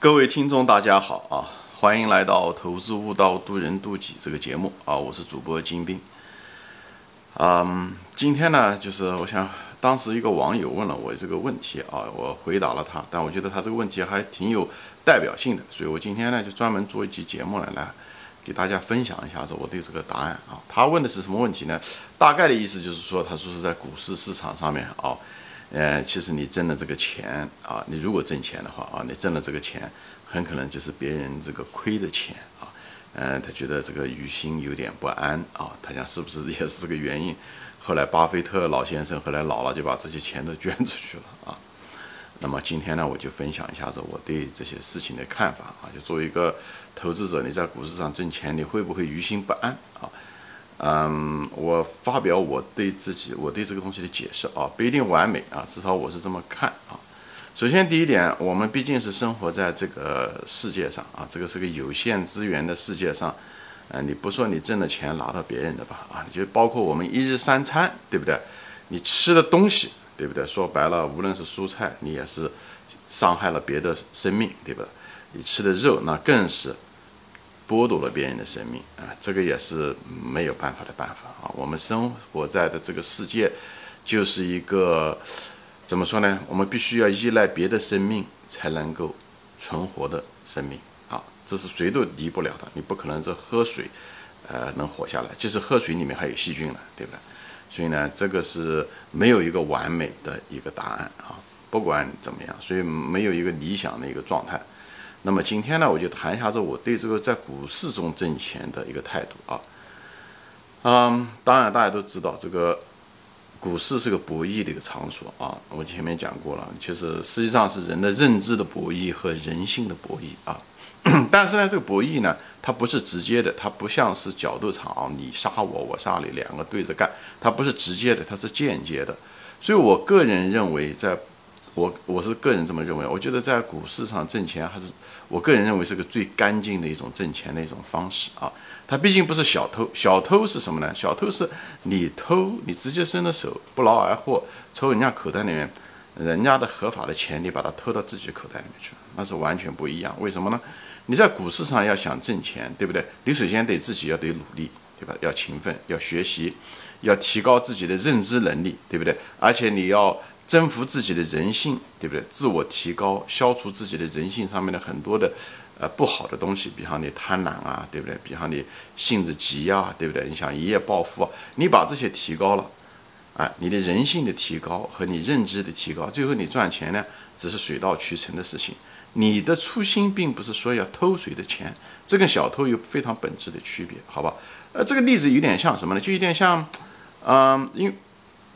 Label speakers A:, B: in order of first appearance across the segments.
A: 各位听众，大家好啊！欢迎来到《投资悟道，渡人渡己》这个节目啊！我是主播金兵。嗯，今天呢，就是我想，当时一个网友问了我这个问题啊，我回答了他，但我觉得他这个问题还挺有代表性的，所以我今天呢，就专门做一期节目来来给大家分享一下子我对这个答案啊。他问的是什么问题呢？大概的意思就是说，他说是在股市市场上面啊。呃，其实你挣了这个钱啊，你如果挣钱的话啊，你挣了这个钱，很可能就是别人这个亏的钱啊。嗯，他觉得这个于心有点不安啊。他想是不是也是这个原因？后来巴菲特老先生后来老了，就把这些钱都捐出去了啊。那么今天呢，我就分享一下子我对这些事情的看法啊。就作为一个投资者，你在股市上挣钱，你会不会于心不安啊？嗯，我发表我对自己我对这个东西的解释啊，不一定完美啊，至少我是这么看啊。首先第一点，我们毕竟是生活在这个世界上啊，这个是个有限资源的世界上，呃，你不说你挣的钱拿到别人的吧啊，就包括我们一日三餐，对不对？你吃的东西，对不对？说白了，无论是蔬菜，你也是伤害了别的生命，对吧？你吃的肉，那更是。剥夺了别人的生命啊，这个也是没有办法的办法啊。我们生活在的这个世界，就是一个怎么说呢？我们必须要依赖别的生命才能够存活的生命啊，这是谁都离不了的。你不可能是喝水，呃，能活下来，就是喝水里面还有细菌了，对不对？所以呢，这个是没有一个完美的一个答案啊。不管怎么样，所以没有一个理想的一个状态。那么今天呢，我就谈一下子我对这个在股市中挣钱的一个态度啊。嗯，当然大家都知道，这个股市是个博弈的一个场所啊。我前面讲过了，其实实际上是人的认知的博弈和人性的博弈啊。但是呢，这个博弈呢，它不是直接的，它不像是角斗场，你杀我，我杀你，两个对着干，它不是直接的，它是间接的。所以我个人认为，在我我是个人这么认为，我觉得在股市上挣钱还是我个人认为是个最干净的一种挣钱的一种方式啊。它毕竟不是小偷，小偷是什么呢？小偷是你偷，你直接伸了手不劳而获，从人家口袋里面，人家的合法的钱，你把它偷到自己口袋里面去，那是完全不一样。为什么呢？你在股市上要想挣钱，对不对？你首先得自己要得努力，对吧？要勤奋，要学习，要提高自己的认知能力，对不对？而且你要。征服自己的人性，对不对？自我提高，消除自己的人性上面的很多的，呃，不好的东西，比方你贪婪啊，对不对？比方你性子急啊，对不对？你想一夜暴富啊，你把这些提高了，啊，你的人性的提高和你认知的提高，最后你赚钱呢，只是水到渠成的事情。你的初心并不是说要偷谁的钱，这跟小偷有非常本质的区别，好吧？呃，这个例子有点像什么呢？就有点像，嗯，因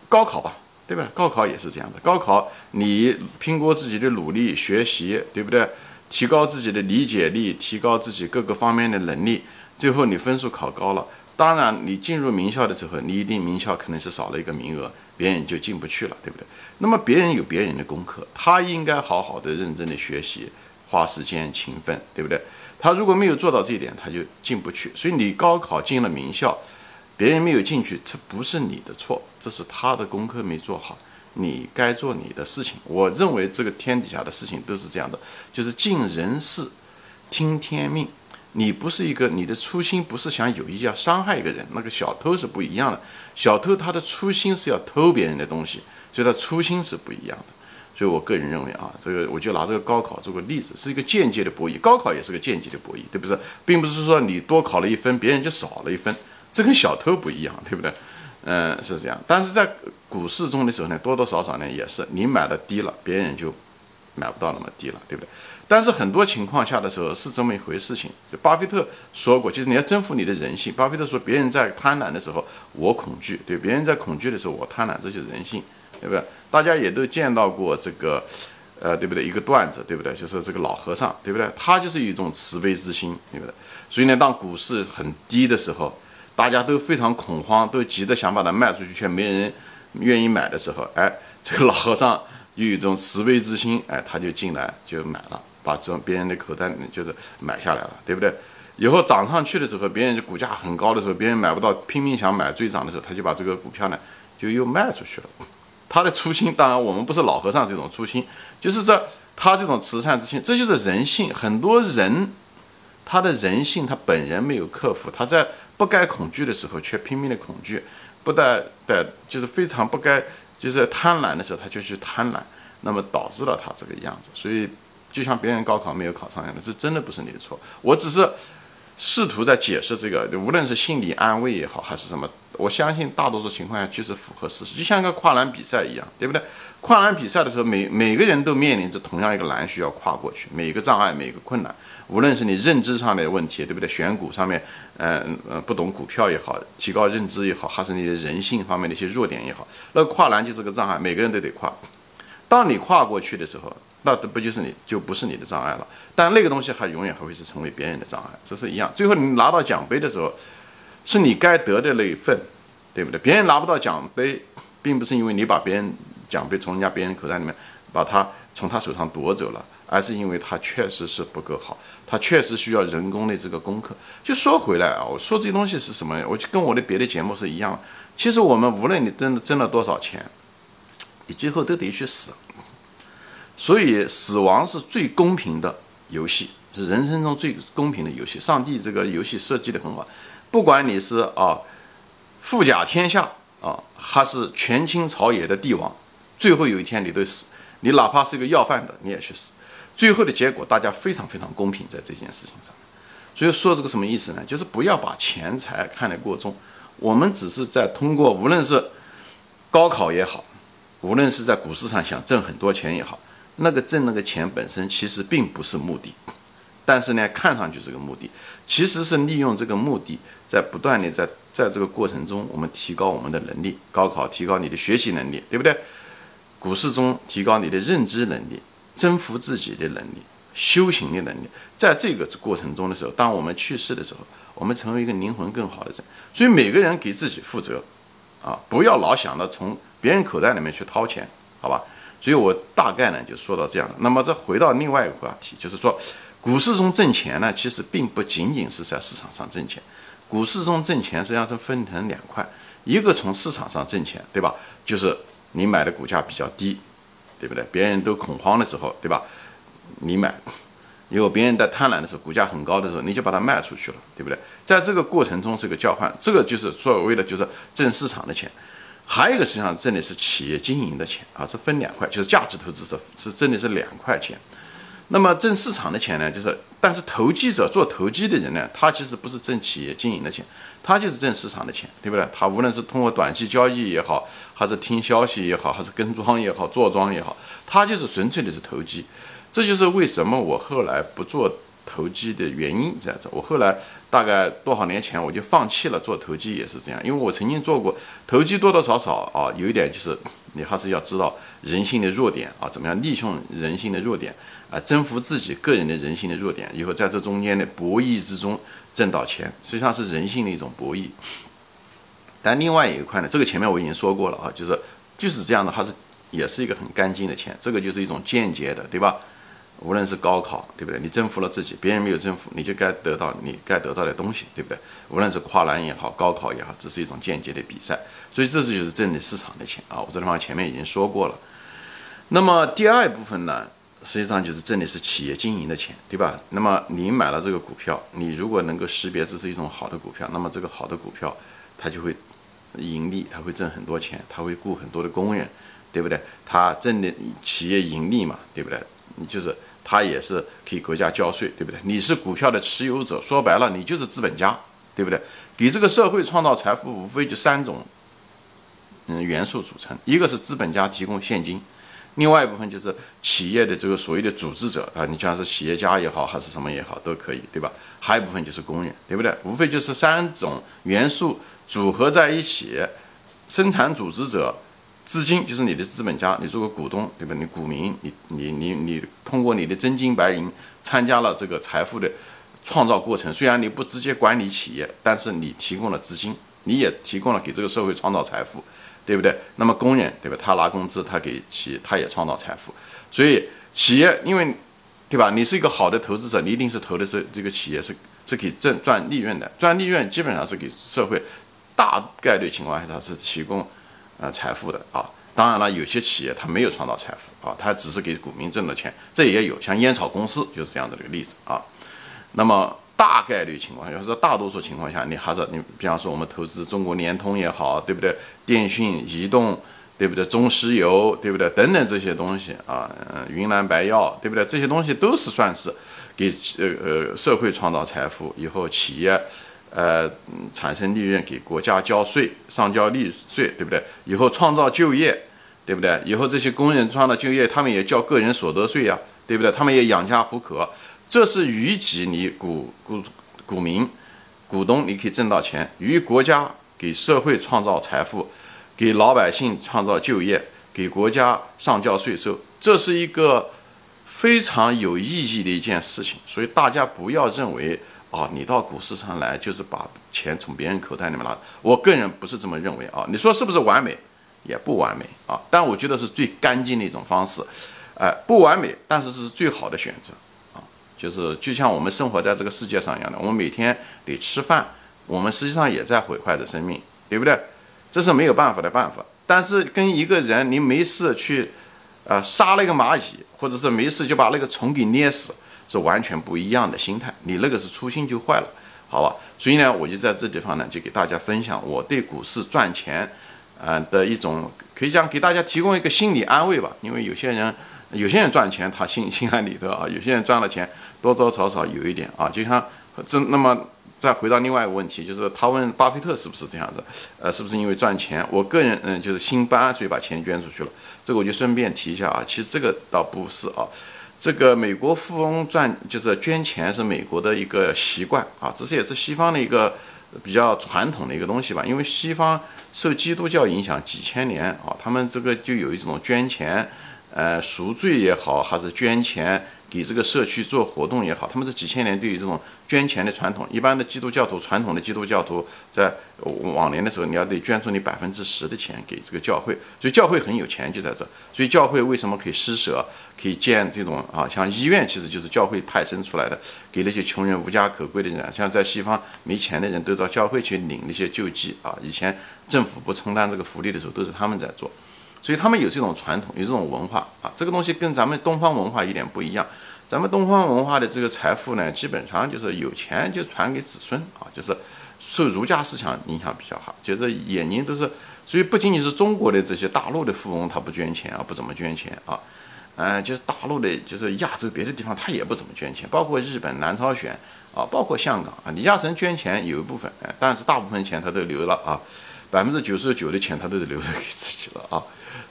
A: 高考吧。对吧？高考也是这样的。高考你拼过自己的努力学习，对不对？提高自己的理解力，提高自己各个方面的能力，最后你分数考高了。当然，你进入名校的时候，你一定名校可能是少了一个名额，别人就进不去了，对不对？那么别人有别人的功课，他应该好好的认真的学习，花时间勤奋，对不对？他如果没有做到这一点，他就进不去。所以你高考进了名校。别人没有进去，这不是你的错，这是他的功课没做好。你该做你的事情。我认为这个天底下的事情都是这样的，就是尽人事，听天命。你不是一个，你的初心不是想有意要伤害一个人，那个小偷是不一样的。小偷他的初心是要偷别人的东西，所以他初心是不一样的。所以我个人认为啊，这个我就拿这个高考做个例子，是一个间接的博弈。高考也是个间接的博弈，对不对？并不是说你多考了一分，别人就少了一分。这跟小偷不一样，对不对？嗯，是这样。但是在股市中的时候呢，多多少少呢也是你买的低了，别人就买不到那么低了，对不对？但是很多情况下的时候是这么一回事情。就巴菲特说过，就是你要征服你的人性。巴菲特说，别人在贪婪的时候，我恐惧；对，别人在恐惧的时候，我贪婪，这就是人性，对不对？大家也都见到过这个，呃，对不对？一个段子，对不对？就是这个老和尚，对不对？他就是一种慈悲之心，对不对？所以呢，当股市很低的时候，大家都非常恐慌，都急着想把它卖出去，却没人愿意买的时候，哎，这个老和尚又有一种慈悲之心，哎，他就进来就买了，把这种别人的口袋里就是买下来了，对不对？以后涨上去的时候，别人就股价很高的时候，别人买不到，拼命想买追涨的时候，他就把这个股票呢就又卖出去了。他的初心，当然我们不是老和尚这种初心，就是这他这种慈善之心，这就是人性。很多人他的人性，他本人没有克服，他在不该恐惧的时候却拼命的恐惧，不带的就是非常不该，就是贪婪的时候他就去贪婪，那么导致了他这个样子。所以就像别人高考没有考上一样的，这真的不是你的错，我只是。试图在解释这个，无论是心理安慰也好，还是什么，我相信大多数情况下就是符合事实，就像一个跨栏比赛一样，对不对？跨栏比赛的时候，每每个人都面临着同样一个栏需要跨过去，每一个障碍，每一个困难，无论是你认知上面的问题，对不对？选股上面，嗯呃，不懂股票也好，提高认知也好，还是你的人性方面的一些弱点也好，那跨栏就是个障碍，每个人都得跨。当你跨过去的时候，那不就是你就不是你的障碍了？但那个东西还永远还会是成为别人的障碍，这是一样。最后你拿到奖杯的时候，是你该得的那一份，对不对？别人拿不到奖杯，并不是因为你把别人奖杯从人家别人口袋里面把它从他手上夺走了，而是因为他确实是不够好，他确实需要人工的这个功课。就说回来啊，我说这些东西是什么？我就跟我的别的节目是一样。其实我们无论你挣挣了多少钱，你最后都得去死。所以，死亡是最公平的游戏，是人生中最公平的游戏。上帝这个游戏设计的很好，不管你是啊富甲天下啊，还是权倾朝野的帝王，最后有一天你都死。你哪怕是个要饭的，你也去死。最后的结果，大家非常非常公平在这件事情上。所以说这个什么意思呢？就是不要把钱财看得过重。我们只是在通过，无论是高考也好，无论是在股市上想挣很多钱也好。那个挣那个钱本身其实并不是目的，但是呢，看上去是个目的，其实是利用这个目的，在不断的在在这个过程中，我们提高我们的能力。高考提高你的学习能力，对不对？股市中提高你的认知能力，征服自己的能力，修行的能力。在这个过程中的时候，当我们去世的时候，我们成为一个灵魂更好的人。所以每个人给自己负责，啊，不要老想着从别人口袋里面去掏钱，好吧？所以我大概呢就说到这样的。那么再回到另外一个话题，就是说，股市中挣钱呢，其实并不仅仅是在市场上挣钱。股市中挣钱实际上是分成两块，一个从市场上挣钱，对吧？就是你买的股价比较低，对不对？别人都恐慌的时候，对吧？你买，因为别人在贪婪的时候，股价很高的时候，你就把它卖出去了，对不对？在这个过程中是个交换，这个就是所谓的就是挣市场的钱。还有一个实际上挣的是企业经营的钱啊，是分两块，就是价值投资者是挣的是两块钱。那么挣市场的钱呢，就是但是投机者做投机的人呢，他其实不是挣企业经营的钱，他就是挣市场的钱，对不对？他无论是通过短期交易也好，还是听消息也好，还是跟庄也好，坐庄也好，他就是纯粹的是投机。这就是为什么我后来不做。投机的原因这样子，我后来大概多少年前我就放弃了做投机，也是这样，因为我曾经做过投机，多多少少啊，有一点就是你还是要知道人性的弱点啊，怎么样利用人性的弱点啊，征服自己个人的人性的弱点，以后在这中间的博弈之中挣到钱，实际上是人性的一种博弈。但另外一块呢，这个前面我已经说过了啊，就是就是这样的，它是也是一个很干净的钱，这个就是一种间接的，对吧？无论是高考，对不对？你征服了自己，别人没有征服，你就该得到你该得到的东西，对不对？无论是跨栏也好，高考也好，只是一种间接的比赛，所以这是就是挣的市场的钱啊。我这地方前面已经说过了。那么第二部分呢，实际上就是挣的是企业经营的钱，对吧？那么你买了这个股票，你如果能够识别这是一种好的股票，那么这个好的股票它就会盈利，它会挣很多钱，它会雇很多的工人，对不对？它挣的企业盈利嘛，对不对？你就是。他也是给国家交税，对不对？你是股票的持有者，说白了，你就是资本家，对不对？给这个社会创造财富，无非就三种，嗯，元素组成：一个是资本家提供现金，另外一部分就是企业的这个所谓的组织者啊，你像是企业家也好，还是什么也好，都可以，对吧？还有一部分就是工人，对不对？无非就是三种元素组合在一起，生产组织者。资金就是你的资本家，你做个股东，对吧？你股民，你你你你通过你的真金白银参加了这个财富的创造过程。虽然你不直接管理企业，但是你提供了资金，你也提供了给这个社会创造财富，对不对？那么工人，对吧？他拿工资，他给企业，他也创造财富。所以企业，因为对吧？你是一个好的投资者，你一定是投的是这个企业是是可以挣赚利润的，赚利润基本上是给社会大概率情况下它是提供。呃，财富的啊，当然了，有些企业它没有创造财富啊，它只是给股民挣了钱，这也有，像烟草公司就是这样的一个例子啊。那么大概率情况下，说大多数情况下，你还是你，比方说我们投资中国联通也好，对不对？电讯、移动，对不对？中石油，对不对？等等这些东西啊，嗯，云南白药，对不对？这些东西都是算是给呃呃社会创造财富，以后企业呃产生利润给国家交税，上交利税，对不对？以后创造就业，对不对？以后这些工人创造就业，他们也交个人所得税呀，对不对？他们也养家糊口。这是于己你股股股民、股东，你可以挣到钱；于国家给社会创造财富，给老百姓创造就业，给国家上交税收，这是一个非常有意义的一件事情。所以大家不要认为啊，你到股市上来就是把钱从别人口袋里面拿。我个人不是这么认为啊。你说是不是完美？也不完美啊。但我觉得是最干净的一种方式。哎，不完美，但是是最好的选择啊。就是就像我们生活在这个世界上一样的，我们每天得吃饭，我们实际上也在毁坏着生命，对不对？这是没有办法的办法。但是跟一个人你没事去，呃，杀了一个蚂蚁，或者是没事就把那个虫给捏死，是完全不一样的心态。你那个是初心就坏了，好吧？所以呢，我就在这地方呢，就给大家分享我对股市赚钱，呃的一种，可以讲给大家提供一个心理安慰吧。因为有些人，有些人赚钱他心 心安理得啊，有些人赚了钱。多多少少有一点啊，就像这那么再回到另外一个问题，就是他问巴菲特是不是这样子，呃，是不是因为赚钱？我个人嗯，就是心不安，所以把钱捐出去了。这个我就顺便提一下啊，其实这个倒不是啊，这个美国富翁赚就是捐钱是美国的一个习惯啊，只是也是西方的一个比较传统的一个东西吧，因为西方受基督教影响几千年啊，他们这个就有一种捐钱，呃，赎罪也好，还是捐钱。给这个社区做活动也好，他们这几千年都有这种捐钱的传统。一般的基督教徒，传统的基督教徒在往年的时候，你要得捐出你百分之十的钱给这个教会，所以教会很有钱就在这。所以教会为什么可以施舍，可以建这种啊，像医院其实就是教会派生出来的，给那些穷人、无家可归的人，像在西方没钱的人都到教会去领那些救济啊。以前政府不承担这个福利的时候，都是他们在做。所以他们有这种传统，有这种文化啊，这个东西跟咱们东方文化有点不一样。咱们东方文化的这个财富呢，基本上就是有钱就传给子孙啊，就是受儒家思想影响比较好，就是眼睛都是。所以不仅仅是中国的这些大陆的富翁他不捐钱啊，不怎么捐钱啊，嗯，就是大陆的，就是亚洲别的地方他也不怎么捐钱，包括日本、南朝鲜啊，包括香港啊，李嘉诚捐钱有一部分，但是大部分钱他都留了啊，百分之九十九的钱他都是留着给自己了啊。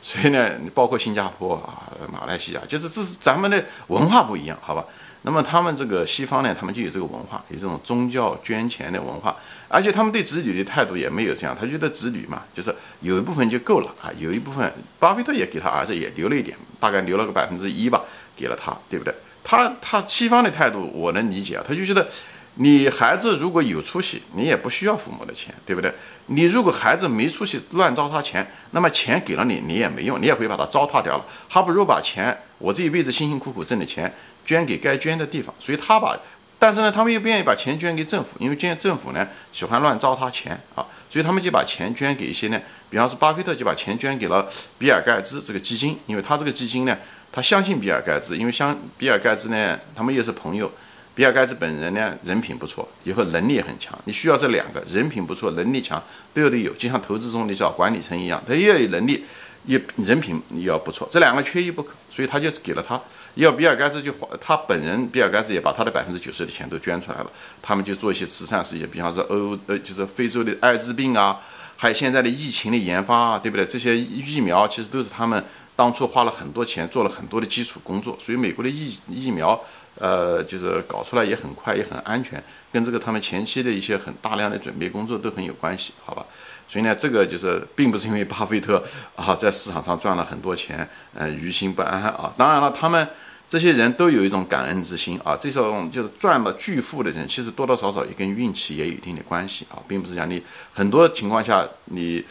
A: 所以呢，包括新加坡啊、马来西亚，就是这是咱们的文化不一样，好吧？那么他们这个西方呢，他们就有这个文化，有这种宗教捐钱的文化，而且他们对子女的态度也没有这样，他觉得子女嘛，就是有一部分就够了啊，有一部分，巴菲特也给他儿子也留了一点，大概留了个百分之一吧，给了他，对不对？他他西方的态度我能理解啊，他就觉得。你孩子如果有出息，你也不需要父母的钱，对不对？你如果孩子没出息，乱糟蹋钱，那么钱给了你，你也没用，你也会把它糟蹋掉了。还不如把钱，我这一辈子辛辛苦苦挣的钱，捐给该捐的地方。所以他把，但是呢，他们又不愿意把钱捐给政府，因为捐政府呢喜欢乱糟蹋钱啊，所以他们就把钱捐给一些呢，比方说巴菲特就把钱捐给了比尔盖茨这个基金，因为他这个基金呢，他相信比尔盖茨，因为相比尔盖茨呢，他们又是朋友。比尔盖茨本人呢，人品不错，以后能力也很强。你需要这两个人品不错、能力强都要得有，就像投资中你找管理层一样，他越有能力，也人品要不错，这两个缺一不可。所以他就给了他。要比尔盖茨就他本人，比尔盖茨也把他的百分之九十的钱都捐出来了。他们就做一些慈善事业，比方说欧呃就是非洲的艾滋病啊，还有现在的疫情的研发啊，对不对？这些疫苗其实都是他们当初花了很多钱做了很多的基础工作，所以美国的疫疫苗。呃，就是搞出来也很快，也很安全，跟这个他们前期的一些很大量的准备工作都很有关系，好吧？所以呢，这个就是并不是因为巴菲特 啊在市场上赚了很多钱，呃，于心不安啊。当然了，他们这些人都有一种感恩之心啊。这种就是赚了巨富的人，其实多多少少也跟运气也有一定的关系啊，并不是讲你很多情况下你。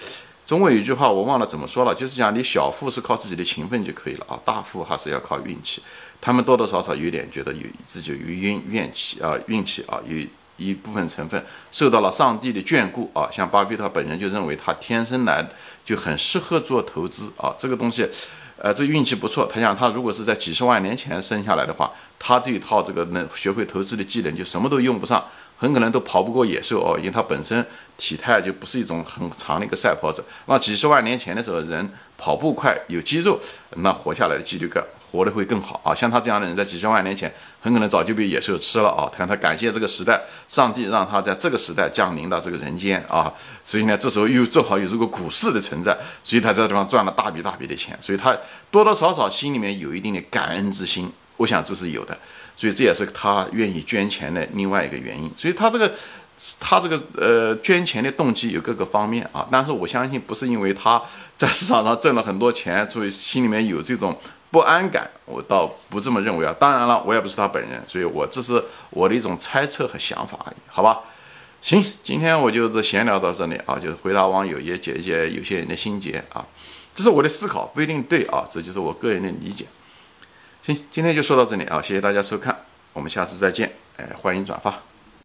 A: 中国有一句话我忘了怎么说了，就是讲你小富是靠自己的勤奋就可以了啊，大富还是要靠运气。他们多多少少有点觉得有自己有运运气啊，运气啊，有一部分成分受到了上帝的眷顾啊。像巴菲特本人就认为他天生来就很适合做投资啊。这个东西，呃，这运气不错。他想，他如果是在几十万年前生下来的话，他这一套这个能学会投资的技能，就什么都用不上。很可能都跑不过野兽哦，因为它本身体态就不是一种很长的一个赛跑者。那几十万年前的时候，人跑步快，有肌肉，那活下来的几率更活得会更好啊。像他这样的人，在几十万年前，很可能早就被野兽吃了啊。他他感谢这个时代，上帝让他在这个时代降临到这个人间啊。所以呢，这时候又正好有这个股市的存在，所以他在这地方赚了大笔大笔的钱。所以他多多少少心里面有一定的感恩之心，我想这是有的。所以这也是他愿意捐钱的另外一个原因。所以他这个，他这个呃捐钱的动机有各个方面啊。但是我相信不是因为他在市场上挣了很多钱，所以心里面有这种不安感。我倒不这么认为啊。当然了，我也不是他本人，所以我这是我的一种猜测和想法而已，好吧？行，今天我就是闲聊到这里啊，就是回答网友，也解一解有些人的心结啊。这是我的思考，不一定对啊，这就是我个人的理解。行，今天就说到这里啊，谢谢大家收看，我们下次再见，哎，欢迎转发。